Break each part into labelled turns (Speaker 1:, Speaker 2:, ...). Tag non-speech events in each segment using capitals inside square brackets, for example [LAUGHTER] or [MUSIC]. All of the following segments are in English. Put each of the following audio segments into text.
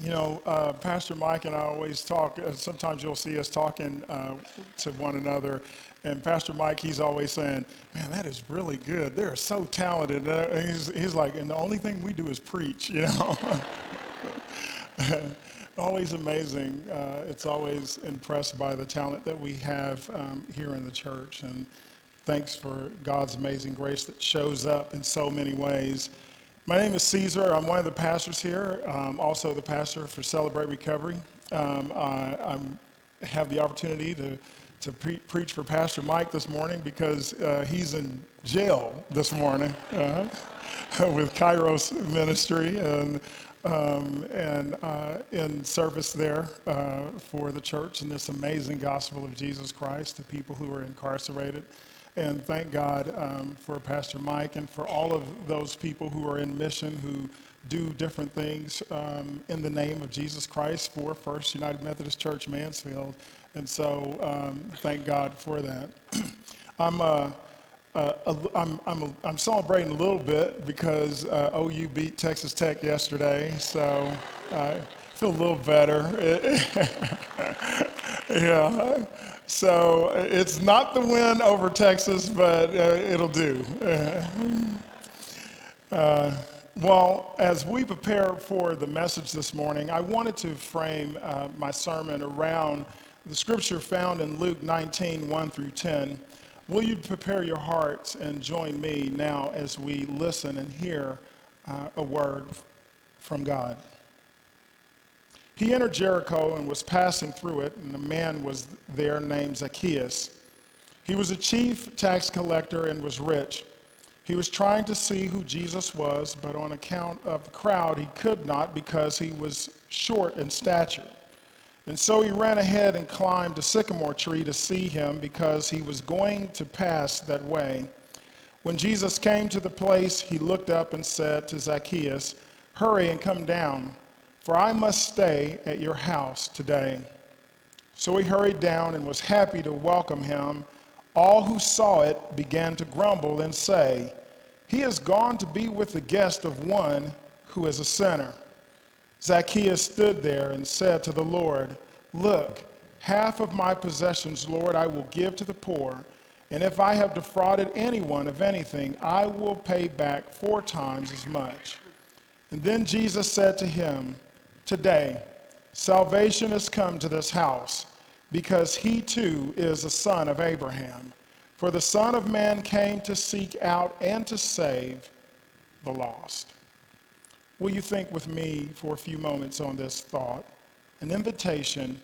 Speaker 1: You know, uh, Pastor Mike and I always talk. Uh, sometimes you'll see us talking uh, to one another, and Pastor Mike, he's always saying, "Man, that is really good. They're so talented." Uh, he's, he's like, "And the only thing we do is preach," [LAUGHS] you know. [LAUGHS] always amazing. Uh, it's always impressed by the talent that we have um, here in the church, and thanks for God's amazing grace that shows up in so many ways. My name is Caesar. I'm one of the pastors here, um, also the pastor for Celebrate Recovery. Um, I have the opportunity to, to pre- preach for Pastor Mike this morning because uh, he's in jail this morning uh, [LAUGHS] with Kairos Ministry and, um, and uh, in service there uh, for the church and this amazing gospel of Jesus Christ to people who are incarcerated. And thank God um, for Pastor Mike and for all of those people who are in mission who do different things um, in the name of Jesus Christ for First United Methodist Church Mansfield. And so um, thank God for that. [CLEARS THROAT] I'm, uh, uh, I'm, I'm, I'm, celebrating a little bit because uh, OU beat Texas Tech yesterday, so I feel a little better. [LAUGHS] yeah. So it's not the win over Texas, but uh, it'll do. Uh, well, as we prepare for the message this morning, I wanted to frame uh, my sermon around the scripture found in Luke 19 1 through 10. Will you prepare your hearts and join me now as we listen and hear uh, a word from God? He entered Jericho and was passing through it, and a man was there named Zacchaeus. He was a chief tax collector and was rich. He was trying to see who Jesus was, but on account of the crowd, he could not because he was short in stature. And so he ran ahead and climbed a sycamore tree to see him because he was going to pass that way. When Jesus came to the place, he looked up and said to Zacchaeus, Hurry and come down for I must stay at your house today. So he hurried down and was happy to welcome him. All who saw it began to grumble and say, He has gone to be with the guest of one who is a sinner. Zacchaeus stood there and said to the Lord, Look, half of my possessions, Lord, I will give to the poor. And if I have defrauded anyone of anything, I will pay back four times as much. And then Jesus said to him, Today, salvation has come to this house because he too is a son of Abraham. For the Son of Man came to seek out and to save the lost. Will you think with me for a few moments on this thought? An invitation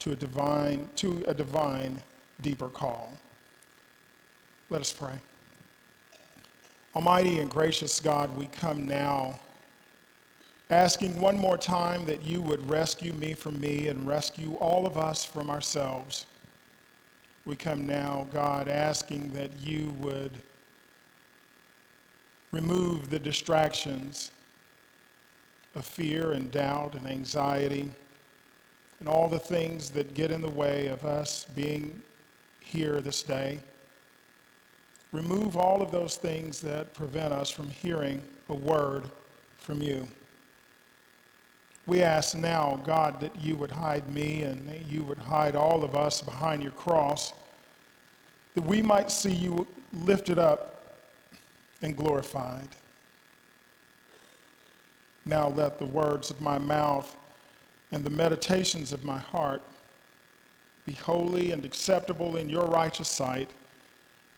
Speaker 1: to a divine, to a divine deeper call. Let us pray. Almighty and gracious God, we come now asking one more time that you would rescue me from me and rescue all of us from ourselves. We come now, God, asking that you would remove the distractions of fear and doubt and anxiety and all the things that get in the way of us being here this day. Remove all of those things that prevent us from hearing a word from you. We ask now, God, that you would hide me and that you would hide all of us behind your cross, that we might see you lifted up and glorified. Now let the words of my mouth and the meditations of my heart be holy and acceptable in your righteous sight.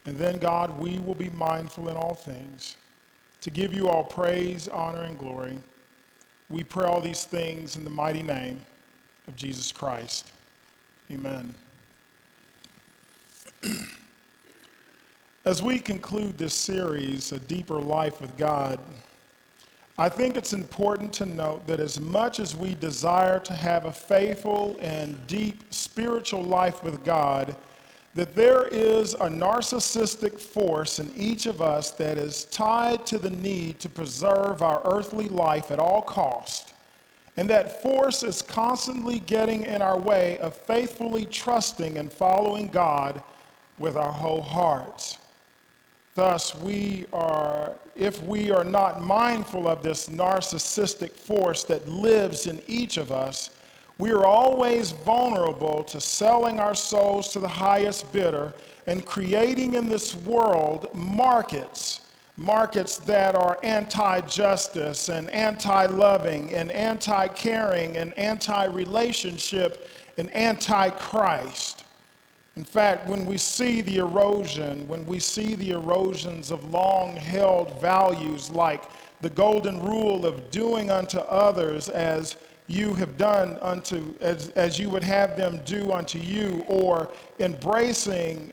Speaker 1: And then, God, we will be mindful in all things to give you all praise, honor, and glory. We pray all these things in the mighty name of Jesus Christ. Amen. As we conclude this series, A Deeper Life with God, I think it's important to note that as much as we desire to have a faithful and deep spiritual life with God, that there is a narcissistic force in each of us that is tied to the need to preserve our earthly life at all cost. And that force is constantly getting in our way of faithfully trusting and following God with our whole hearts. Thus, we are, if we are not mindful of this narcissistic force that lives in each of us, we are always vulnerable to selling our souls to the highest bidder and creating in this world markets, markets that are anti justice and anti loving and anti caring and anti relationship and anti Christ. In fact, when we see the erosion, when we see the erosions of long held values like the golden rule of doing unto others as you have done unto, as, as you would have them do unto you, or embracing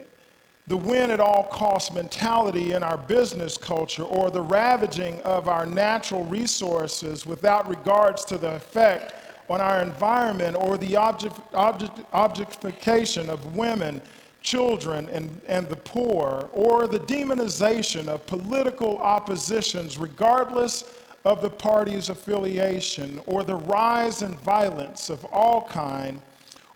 Speaker 1: the win at all cost mentality in our business culture, or the ravaging of our natural resources without regards to the effect on our environment or the object, object, objectification of women, children, and, and the poor, or the demonization of political oppositions, regardless of the party's affiliation, or the rise in violence of all kind,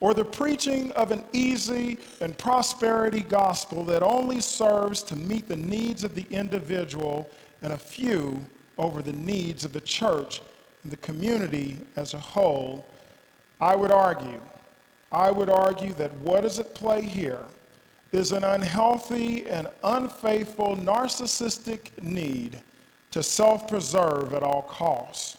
Speaker 1: or the preaching of an easy and prosperity gospel that only serves to meet the needs of the individual and a few over the needs of the church and the community as a whole, I would argue, I would argue that what is at play here is an unhealthy and unfaithful narcissistic need to self preserve at all costs,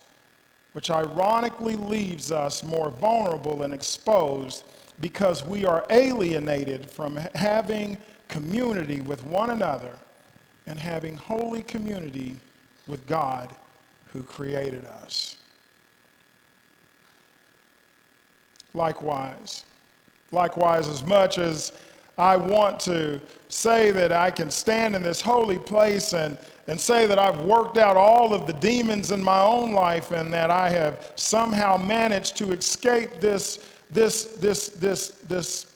Speaker 1: which ironically leaves us more vulnerable and exposed because we are alienated from having community with one another and having holy community with God who created us. Likewise, likewise, as much as I want to say that I can stand in this holy place and, and say that I've worked out all of the demons in my own life and that I have somehow managed to escape this, this, this, this, this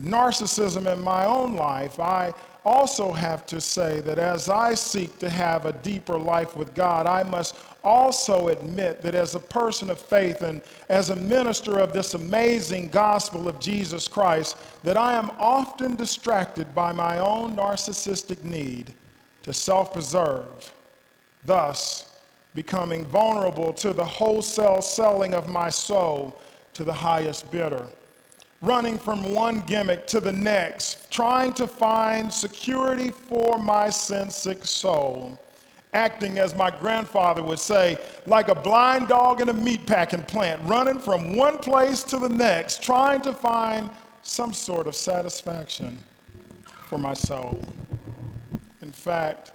Speaker 1: narcissism in my own life, I also have to say that as I seek to have a deeper life with God, I must also admit that as a person of faith and as a minister of this amazing gospel of Jesus Christ, that I am often distracted by my own narcissistic need to self preserve, thus becoming vulnerable to the wholesale selling of my soul to the highest bidder running from one gimmick to the next, trying to find security for my sin sick soul. Acting, as my grandfather would say, like a blind dog in a meatpacking plant, running from one place to the next, trying to find some sort of satisfaction for my soul. In fact,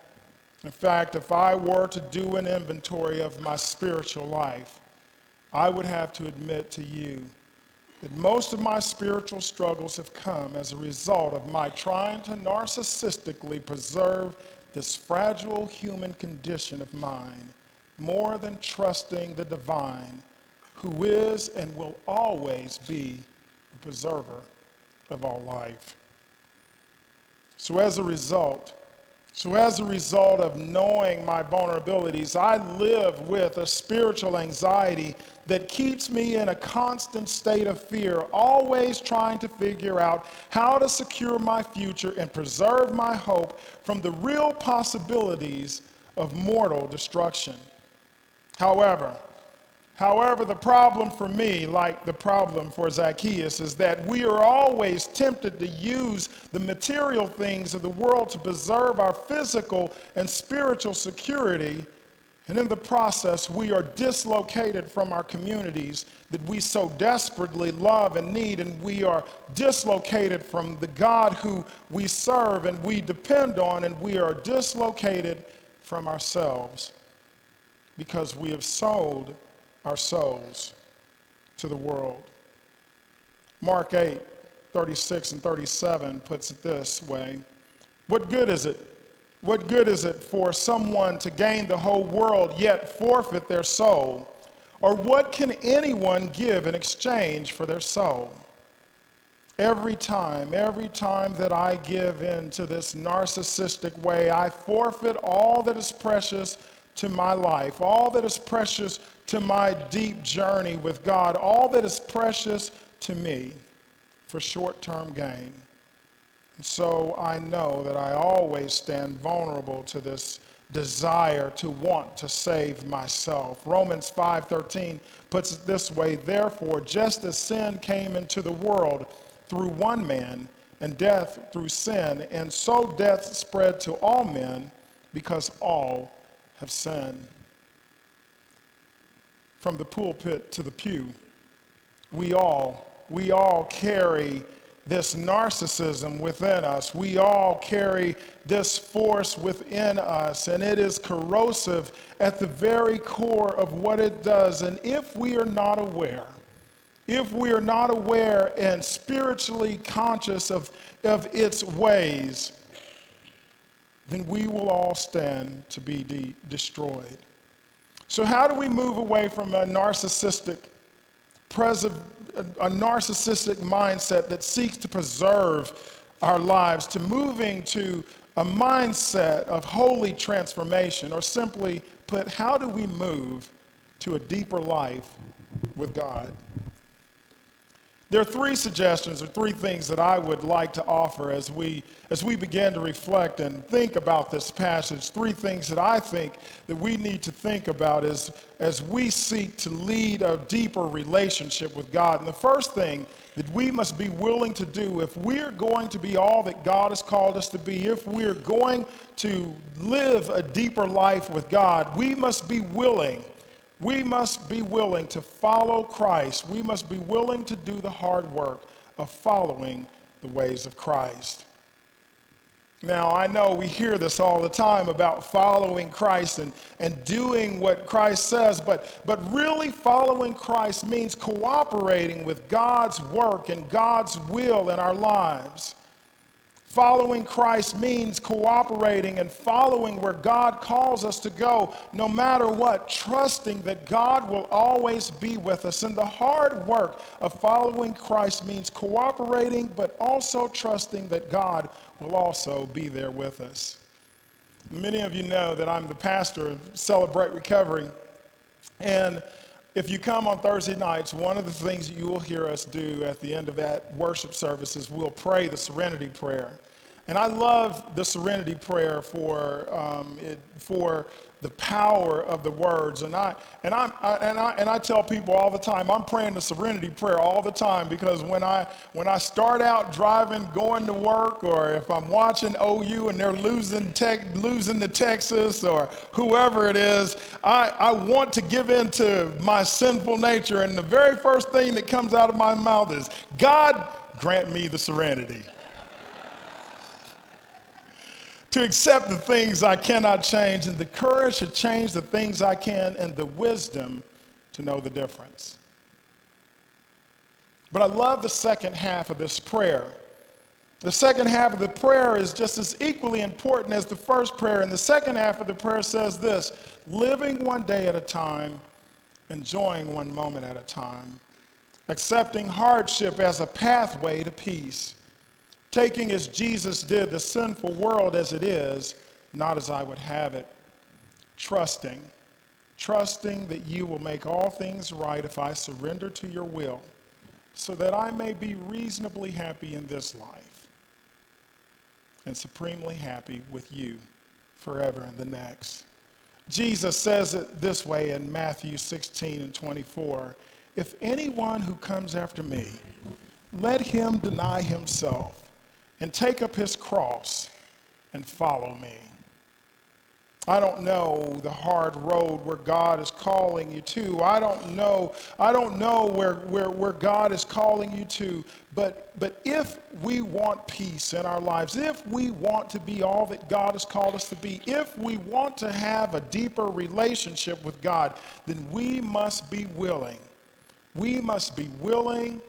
Speaker 1: in fact, if I were to do an inventory of my spiritual life, I would have to admit to you that most of my spiritual struggles have come as a result of my trying to narcissistically preserve this fragile human condition of mine more than trusting the divine who is and will always be the preserver of all life. So as a result, so, as a result of knowing my vulnerabilities, I live with a spiritual anxiety that keeps me in a constant state of fear, always trying to figure out how to secure my future and preserve my hope from the real possibilities of mortal destruction. However, However, the problem for me, like the problem for Zacchaeus, is that we are always tempted to use the material things of the world to preserve our physical and spiritual security. And in the process, we are dislocated from our communities that we so desperately love and need, and we are dislocated from the God who we serve and we depend on, and we are dislocated from ourselves because we have sold our souls to the world. Mark 8, 36 and 37 puts it this way What good is it? What good is it for someone to gain the whole world yet forfeit their soul? Or what can anyone give in exchange for their soul? Every time, every time that I give in to this narcissistic way, I forfeit all that is precious to my life, all that is precious to my deep journey with God, all that is precious to me for short term gain. So I know that I always stand vulnerable to this desire to want to save myself. Romans 5:13 puts it this way, therefore just as sin came into the world through one man and death through sin, and so death spread to all men because all have sinned. From the pulpit to the pew, we all we all carry this narcissism within us. We all carry this force within us, and it is corrosive at the very core of what it does. And if we are not aware, if we are not aware and spiritually conscious of, of its ways, then we will all stand to be de- destroyed. So, how do we move away from a narcissistic, preserve, a narcissistic mindset that seeks to preserve our lives to moving to a mindset of holy transformation, or simply put, how do we move to a deeper life with God? There are three suggestions or three things that I would like to offer as we, as we begin to reflect and think about this passage. Three things that I think that we need to think about as, as we seek to lead a deeper relationship with God. And the first thing that we must be willing to do if we're going to be all that God has called us to be, if we're going to live a deeper life with God, we must be willing we must be willing to follow Christ. We must be willing to do the hard work of following the ways of Christ. Now, I know we hear this all the time about following Christ and, and doing what Christ says, but, but really following Christ means cooperating with God's work and God's will in our lives. Following Christ means cooperating and following where God calls us to go, no matter what, trusting that God will always be with us. And the hard work of following Christ means cooperating, but also trusting that God will also be there with us. Many of you know that I'm the pastor of Celebrate Recovery. And if you come on Thursday nights, one of the things that you will hear us do at the end of that worship service is we'll pray the serenity prayer. And I love the serenity prayer for, um, it, for the power of the words. And I, and, I, I, and, I, and I tell people all the time, I'm praying the serenity prayer all the time because when I, when I start out driving, going to work, or if I'm watching OU and they're losing, tech, losing to Texas or whoever it is, I, I want to give in to my sinful nature. And the very first thing that comes out of my mouth is, God, grant me the serenity to accept the things I cannot change, and the courage to change the things I can, and the wisdom to know the difference. But I love the second half of this prayer. The second half of the prayer is just as equally important as the first prayer. And the second half of the prayer says this living one day at a time, enjoying one moment at a time, accepting hardship as a pathway to peace taking as Jesus did the sinful world as it is, not as I would have it, trusting, trusting that you will make all things right if I surrender to your will, so that I may be reasonably happy in this life and supremely happy with you forever in the next. Jesus says it this way in Matthew 16 and 24 If anyone who comes after me, let him deny himself and take up his cross and follow me. I don't know the hard road where God is calling you to. I don't know, I don't know where, where, where God is calling you to. But, but if we want peace in our lives, if we want to be all that God has called us to be, if we want to have a deeper relationship with God, then we must be willing. We must be willing.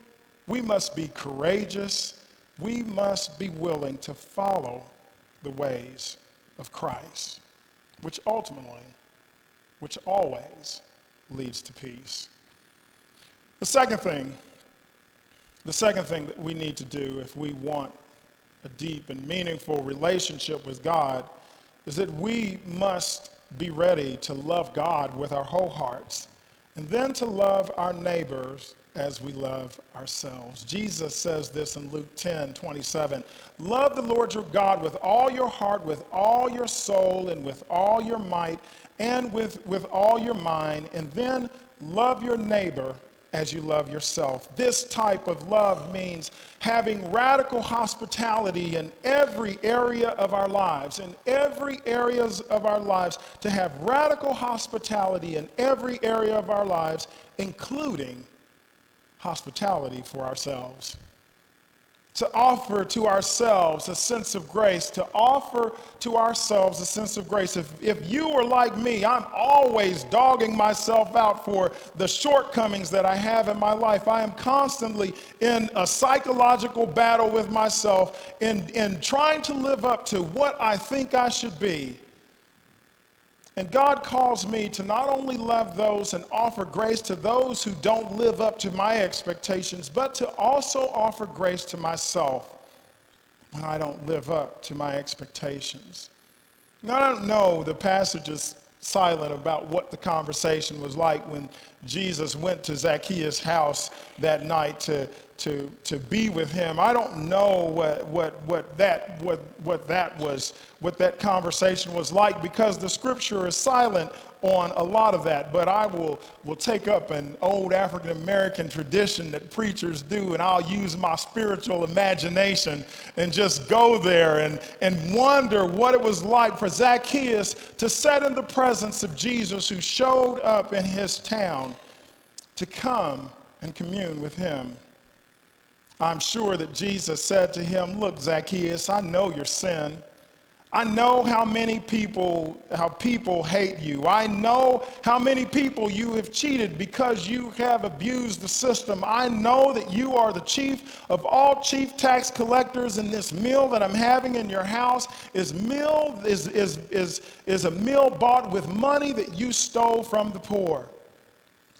Speaker 1: We must be courageous we must be willing to follow the ways of Christ, which ultimately, which always leads to peace. The second thing, the second thing that we need to do if we want a deep and meaningful relationship with God is that we must be ready to love God with our whole hearts and then to love our neighbors as we love ourselves. Jesus says this in Luke 10 27. Love the Lord your God with all your heart, with all your soul, and with all your might, and with, with all your mind, and then love your neighbor as you love yourself. This type of love means having radical hospitality in every area of our lives, in every areas of our lives, to have radical hospitality in every area of our lives, including hospitality for ourselves to offer to ourselves a sense of grace, to offer to ourselves a sense of grace. If, if you were like me, I'm always dogging myself out for the shortcomings that I have in my life. I am constantly in a psychological battle with myself in, in trying to live up to what I think I should be. And God calls me to not only love those and offer grace to those who don't live up to my expectations, but to also offer grace to myself when I don't live up to my expectations. Now, I don't know the passage is silent about what the conversation was like when Jesus went to Zacchaeus' house that night to, to, to be with him. I don't know what, what, what, that, what, what that was, what that conversation was like because the scripture is silent on a lot of that, but I will, will take up an old African American tradition that preachers do, and I'll use my spiritual imagination and just go there and, and wonder what it was like for Zacchaeus to sit in the presence of Jesus who showed up in his town to come and commune with him. I'm sure that Jesus said to him, Look, Zacchaeus, I know your sin. I know how many people, how people hate you. I know how many people you have cheated because you have abused the system. I know that you are the chief of all chief tax collectors, and this meal that I'm having in your house is meal is, is, is, is a meal bought with money that you stole from the poor.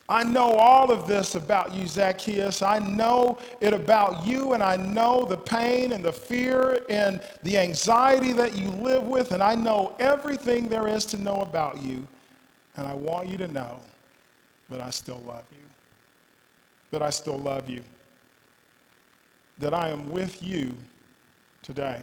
Speaker 1: I know all of this about you, Zacchaeus. I know it about you, and I know the pain and the fear and the anxiety that you live with, and I know everything there is to know about you. And I want you to know that I still love you. That I still love you. That I am with you today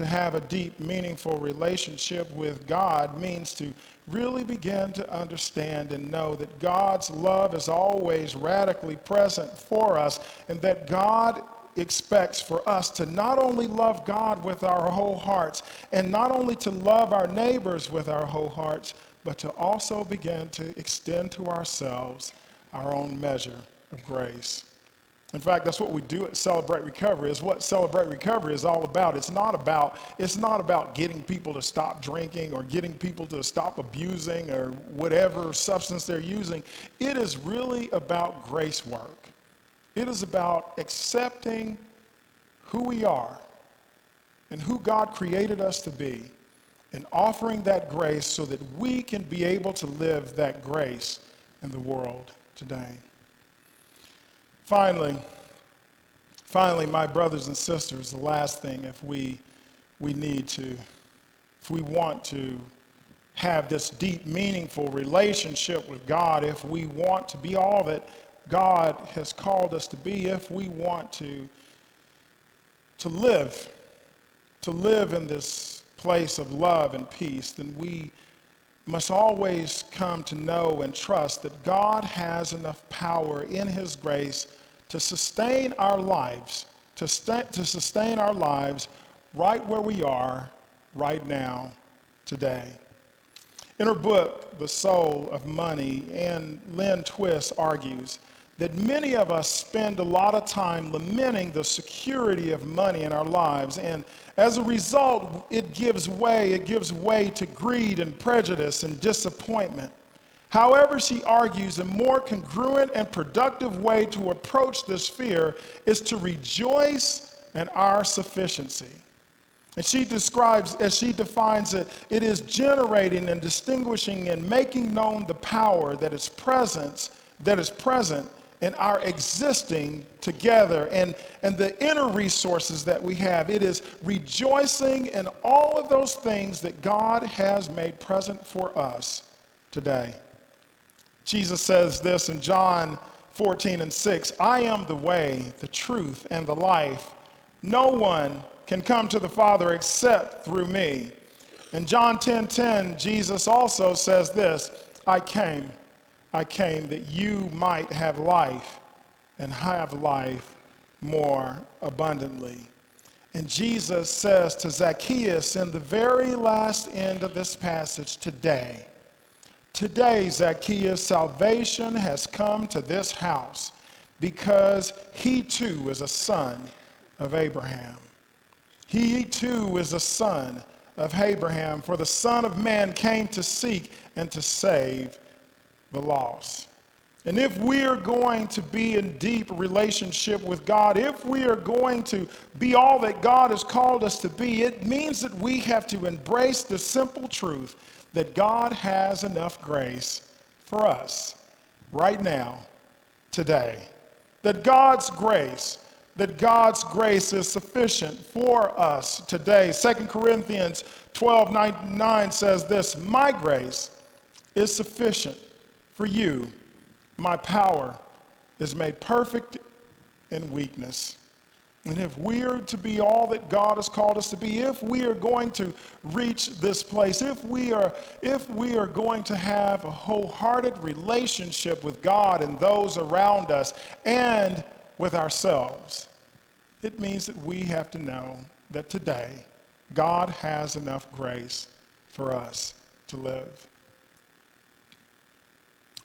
Speaker 1: to have a deep, meaningful relationship with God means to really begin to understand and know that God's love is always radically present for us and that God expects for us to not only love God with our whole hearts and not only to love our neighbors with our whole hearts, but to also begin to extend to ourselves our own measure of grace. In fact, that's what we do at Celebrate Recovery. Is what Celebrate Recovery is all about. It's not about it's not about getting people to stop drinking or getting people to stop abusing or whatever substance they're using. It is really about grace work. It is about accepting who we are and who God created us to be and offering that grace so that we can be able to live that grace in the world today. Finally, finally, my brothers and sisters, the last thing if we, we need to, if we want to have this deep, meaningful relationship with God, if we want to be all that God has called us to be, if we want to, to live, to live in this place of love and peace, then we must always come to know and trust that God has enough power in His grace to sustain our lives, to, st- to sustain our lives right where we are right now, today. In her book, The Soul of Money, Anne Lynne Twist argues that many of us spend a lot of time lamenting the security of money in our lives. And as a result, it gives way, it gives way to greed and prejudice and disappointment. However, she argues a more congruent and productive way to approach this fear is to rejoice in our sufficiency. And she describes, as she defines it, it is generating and distinguishing and making known the power that is presence, that is present in our existing together and, and the inner resources that we have. It is rejoicing in all of those things that God has made present for us today. Jesus says this in John 14 and 6 I am the way, the truth, and the life. No one can come to the Father except through me. In John 10 10, Jesus also says this I came, I came that you might have life and have life more abundantly. And Jesus says to Zacchaeus in the very last end of this passage today, Today, Zacchaeus, salvation has come to this house because he too is a son of Abraham. He too is a son of Abraham, for the Son of Man came to seek and to save the lost. And if we are going to be in deep relationship with God, if we are going to be all that God has called us to be, it means that we have to embrace the simple truth that God has enough grace for us right now, today. That God's grace, that God's grace is sufficient for us today. 2 Corinthians 12 9 says this My grace is sufficient for you. My power is made perfect in weakness. And if we are to be all that God has called us to be, if we are going to reach this place, if we are, if we are going to have a wholehearted relationship with God and those around us and with ourselves, it means that we have to know that today God has enough grace for us to live.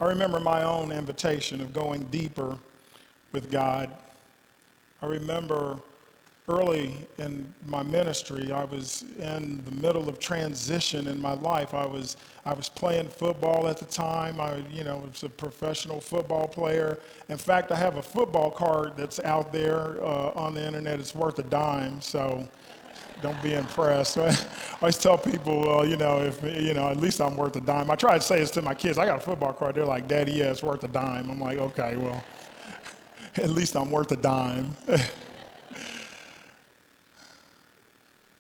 Speaker 1: I remember my own invitation of going deeper with God I remember early in my ministry, I was in the middle of transition in my life. I was, I was playing football at the time. I, you know, was a professional football player. In fact, I have a football card that's out there uh, on the internet. It's worth a dime, so don't be impressed. [LAUGHS] I always tell people, uh, you know, if you know, at least I'm worth a dime. I try to say this to my kids. I got a football card. They're like, "Daddy, yeah, it's worth a dime." I'm like, "Okay, well." [LAUGHS] At least I'm worth a dime. [LAUGHS]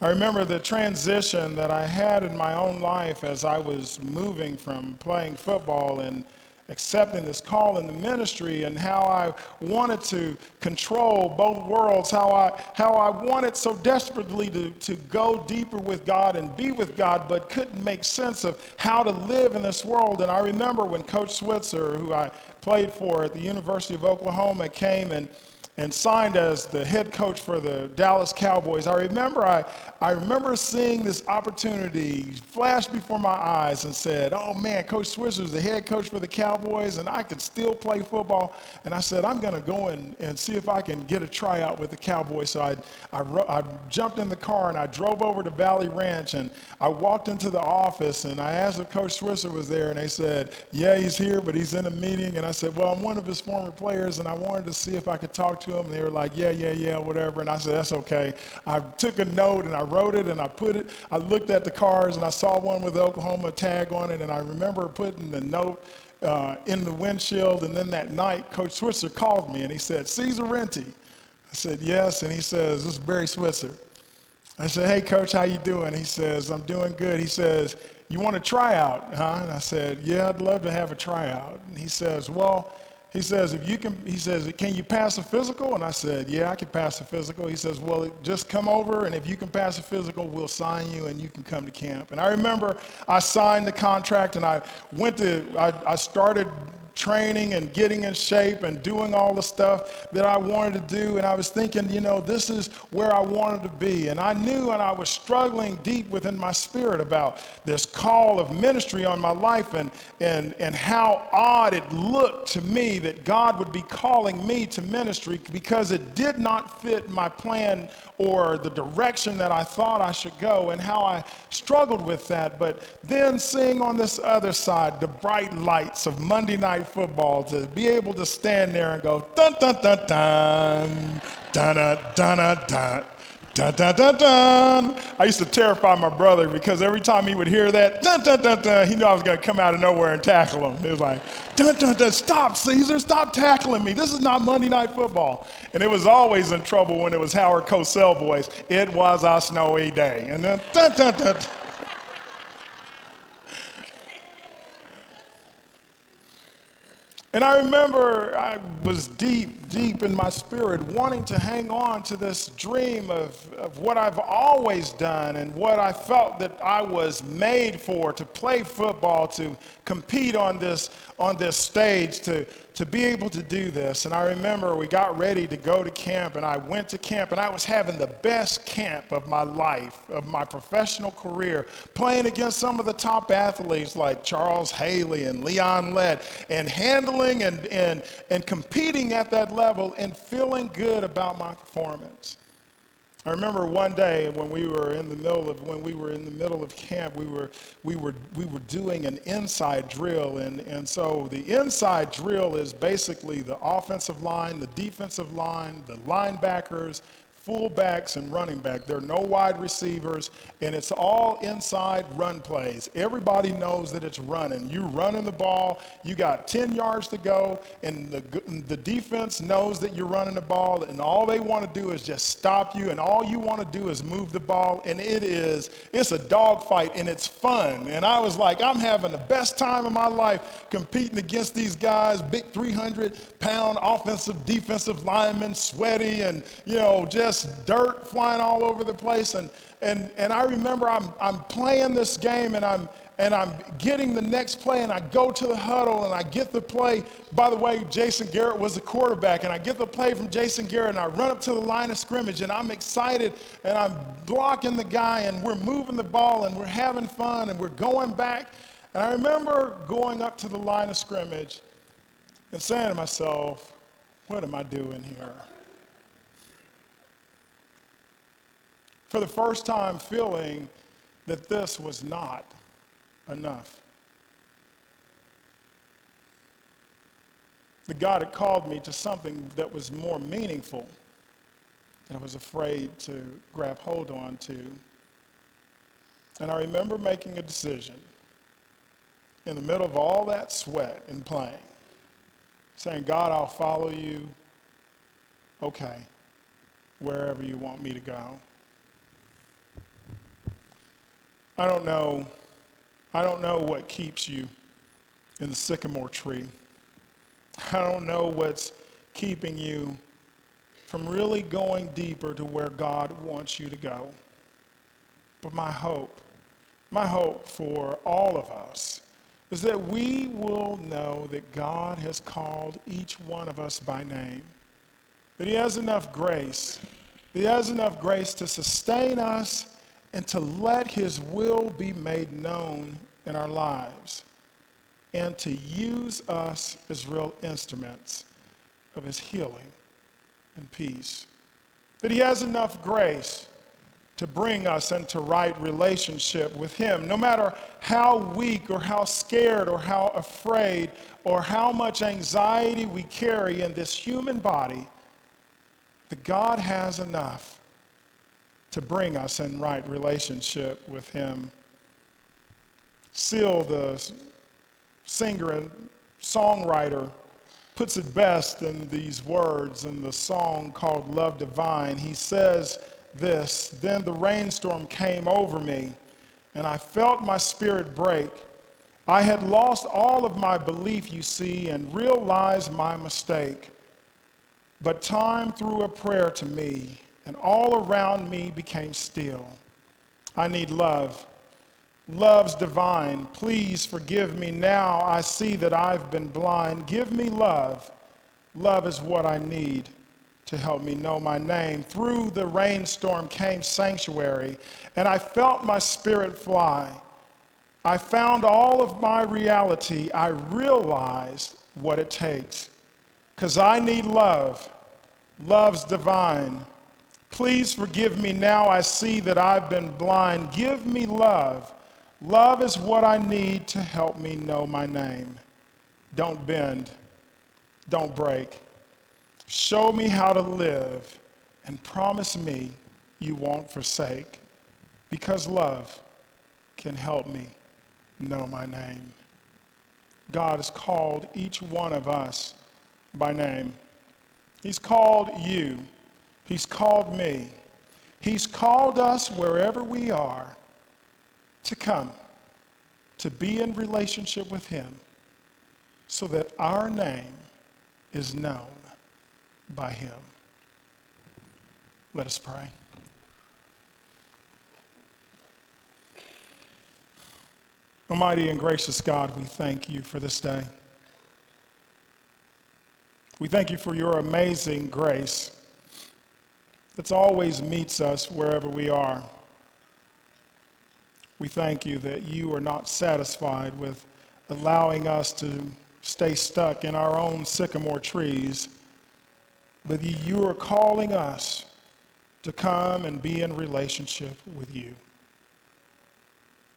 Speaker 1: I remember the transition that I had in my own life as I was moving from playing football and accepting this call in the ministry and how I wanted to control both worlds, how I, how I wanted so desperately to, to go deeper with God and be with God, but couldn't make sense of how to live in this world. And I remember when Coach Switzer, who I played for at the University of Oklahoma, came and and signed as the head coach for the Dallas Cowboys. I remember I, I remember seeing this opportunity flash before my eyes and said, oh man, Coach Switzer is the head coach for the Cowboys and I could still play football. And I said, I'm going to go and, and see if I can get a tryout with the Cowboys. So I, I, I jumped in the car and I drove over to Valley Ranch and I walked into the office and I asked if Coach Switzer was there and they said, yeah, he's here, but he's in a meeting. And I said, well, I'm one of his former players and I wanted to see if I could talk to him. And they were like, yeah, yeah, yeah, whatever. And I said, that's okay. I took a note and I wrote it and I put it, I looked at the cars and I saw one with the Oklahoma tag on it. And I remember putting the note uh, in the windshield. And then that night, Coach Switzer called me and he said, Caesar Rentie. I said, yes. And he says, this is Barry Switzer. I said, hey, coach, how you doing? He says, I'm doing good. He says, you want a tryout, huh? And I said, yeah, I'd love to have a tryout. And he says, well, he says, if you can, he says, can you pass a physical? And I said, yeah, I can pass a physical. He says, well, just come over, and if you can pass a physical, we'll sign you, and you can come to camp. And I remember I signed the contract, and I went to, I, I started training and getting in shape and doing all the stuff that I wanted to do. And I was thinking, you know, this is where I wanted to be. And I knew and I was struggling deep within my spirit about this call of ministry on my life and, and, and how odd it looked to me that God would be calling me to ministry because it did not fit my plan or the direction that I thought I should go and how I struggled with that. But then seeing on this other side the bright lights of Monday Night Football, to be able to stand there and go, dun dun dun dun, dun dun dun dun. Dun. Dun, dun, dun, dun. I used to terrify my brother because every time he would hear that, dun, dun, dun, dun, he knew I was going to come out of nowhere and tackle him. It was like, dun, dun, dun, stop, Caesar, stop tackling me. This is not Monday Night Football. And it was always in trouble when it was Howard Cosell voice. It was a snowy day. And then, dun, dun, dun. And I remember I was deep, deep in my spirit wanting to hang on to this dream of, of what I've always done and what I felt that I was made for to play football, to compete on this, on this stage, to, to be able to do this. And I remember we got ready to go to camp, and I went to camp, and I was having the best camp of my life, of my professional career, playing against some of the top athletes like Charles Haley and Leon Lett, and handling and, and, and competing at that level and feeling good about my performance. I remember one day when we were in the middle of when we were in the middle of camp, we were we were we were doing an inside drill, and and so the inside drill is basically the offensive line, the defensive line, the linebackers, fullbacks and running back. There are no wide receivers, and it's all inside run plays. Everybody knows that it's running. You're running the ball, you got 10 yards to go, and the, the defense knows that you're running the ball, and all they want to do is just stop you, and all you want to do is move the ball, and it is, it's a dogfight, and it's fun. And I was like, I'm having the best time of my life competing against these guys, big 300 pound offensive, defensive linemen, sweaty, and, you know, just just dirt flying all over the place. And, and, and I remember I'm, I'm playing this game and I'm, and I'm getting the next play, and I go to the huddle and I get the play. By the way, Jason Garrett was the quarterback, and I get the play from Jason Garrett, and I run up to the line of scrimmage, and I'm excited, and I'm blocking the guy, and we're moving the ball, and we're having fun, and we're going back. And I remember going up to the line of scrimmage and saying to myself, What am I doing here? For the first time feeling that this was not enough. That God had called me to something that was more meaningful that I was afraid to grab hold on to. And I remember making a decision in the middle of all that sweat and playing, saying, God, I'll follow you, okay, wherever you want me to go. I don't know. I don't know what keeps you in the sycamore tree. I don't know what's keeping you from really going deeper to where God wants you to go. But my hope, my hope for all of us is that we will know that God has called each one of us by name, that He has enough grace, He has enough grace to sustain us and to let His will be made known in our lives, and to use us as real instruments of His healing and peace. That He has enough grace to bring us into right relationship with Him, no matter how weak or how scared or how afraid or how much anxiety we carry in this human body, that God has enough to bring us in right relationship with Him. Seal, the singer and songwriter, puts it best in these words in the song called Love Divine. He says this Then the rainstorm came over me, and I felt my spirit break. I had lost all of my belief, you see, and realized my mistake. But time threw a prayer to me and all around me became still. I need love. Love's divine. Please forgive me now. I see that I've been blind. Give me love. Love is what I need to help me know my name. Through the rainstorm came sanctuary, and I felt my spirit fly. I found all of my reality. I realized what it takes. Because I need love. Love's divine. Please forgive me now. I see that I've been blind. Give me love. Love is what I need to help me know my name. Don't bend. Don't break. Show me how to live and promise me you won't forsake because love can help me know my name. God has called each one of us by name. He's called you He's called me. He's called us wherever we are to come, to be in relationship with Him. so that our name is known by him. Let us pray. Almighty and gracious God, we thank you for this day. We thank you for your amazing grace that always meets us wherever we are. We thank you that you are not satisfied with allowing us to stay stuck in our own sycamore trees, but you are calling us to come and be in relationship with you.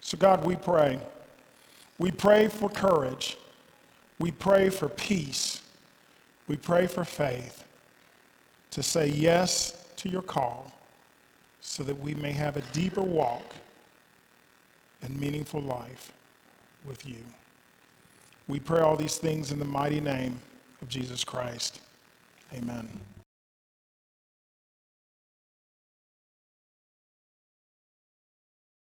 Speaker 1: So, God, we pray. We pray for courage. We pray for peace. We pray for faith to say yes to your call so that we may have a deeper walk and meaningful life with you. We pray all these things in the mighty name of Jesus Christ. Amen.